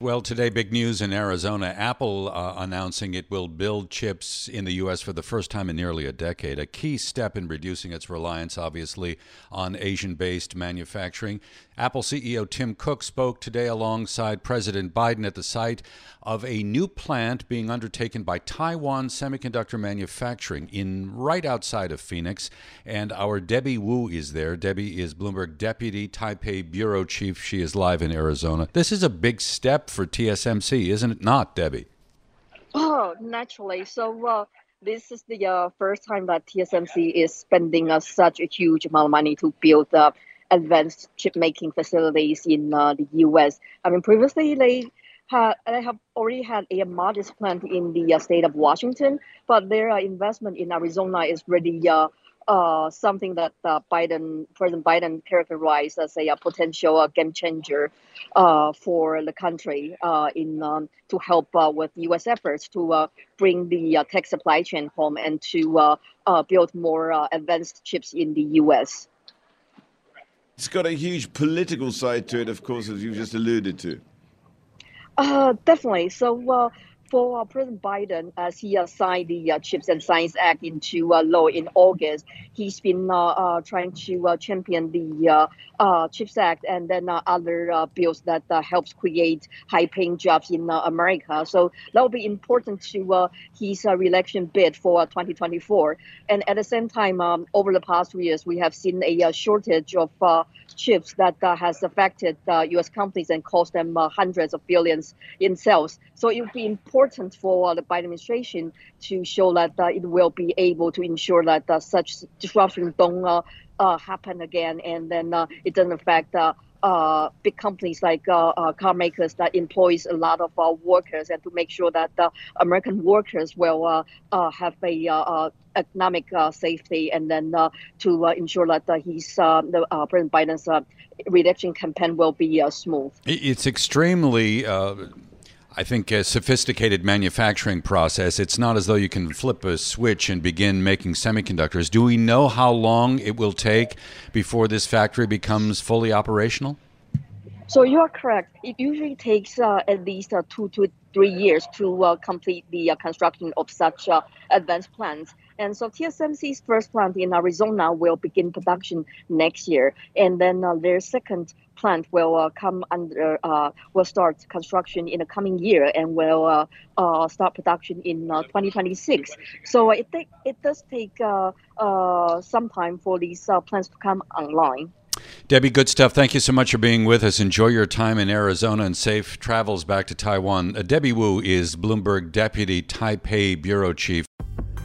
Well, today, big news in Arizona. Apple uh, announcing it will build chips in the U.S. for the first time in nearly a decade. A key step in reducing its reliance, obviously, on Asian based manufacturing. Apple CEO Tim Cook spoke today alongside President Biden at the site of a new plant being undertaken by Taiwan Semiconductor Manufacturing in right outside of Phoenix. And our Debby Wu is there. Debby is Bloomberg Deputy Taipei Bureau Chief. She is live in Arizona. This is a big step for TSMC, isn't it not, Debby? Oh, naturally. So, uh, this is the uh, first time that TSMC is spending uh, such a huge amount of money to build up advanced chip making facilities in uh, the US. I mean, previously they had, they have already had a modest plant in the uh, state of Washington, but their uh, investment in Arizona is really uh, something that uh, Biden, President Biden, characterized as a, potential uh, game changer uh, for the country uh, in um, to help uh, with U.S. efforts to bring the tech supply chain home and to build more advanced chips in the U.S. It's got a huge political side to it, of course, as you just alluded to. Uh, definitely. So, uh, for uh, President Biden, as he uh, signed the uh, Chips and Science Act into uh, law in August, he's been uh, uh, trying to champion the Chips Act and then other bills that helps create high-paying jobs in America. So that will be important to his reelection bid for 2024. And at the same time, um, over the past few years, we have seen a shortage of chips that has affected U.S. companies and cost them hundreds of billions in sales. So it will be important important for the Biden administration to show that uh, it will be able to ensure that uh, such disruption don't uh, uh, happen again, and then uh, it doesn't affect. Uh, big companies like uh, uh, car makers that employs a lot of workers, and to make sure that American workers will have a economic safety, and then to ensure that he's the President Biden's re-election campaign will be smooth. It's extremely I think a sophisticated manufacturing process. It's not as though you can flip a switch and begin making semiconductors. Do we know how long it will take before this factory becomes fully operational? So you are correct. It usually takes uh, at least uh, two to three years to uh, complete the uh, construction of such uh, advanced plants. And so TSMC's first plant in Arizona will begin production next year, and then uh, their second plant will come under will start construction in the coming year and will start production in uh, 2026. So it it does take some time for these plants to come online. Debby, good stuff. Thank you so much for being with us. Enjoy your time in Arizona and safe travels back to Taiwan. Uh, Debby Wu is Bloomberg Deputy Taipei Bureau Chief.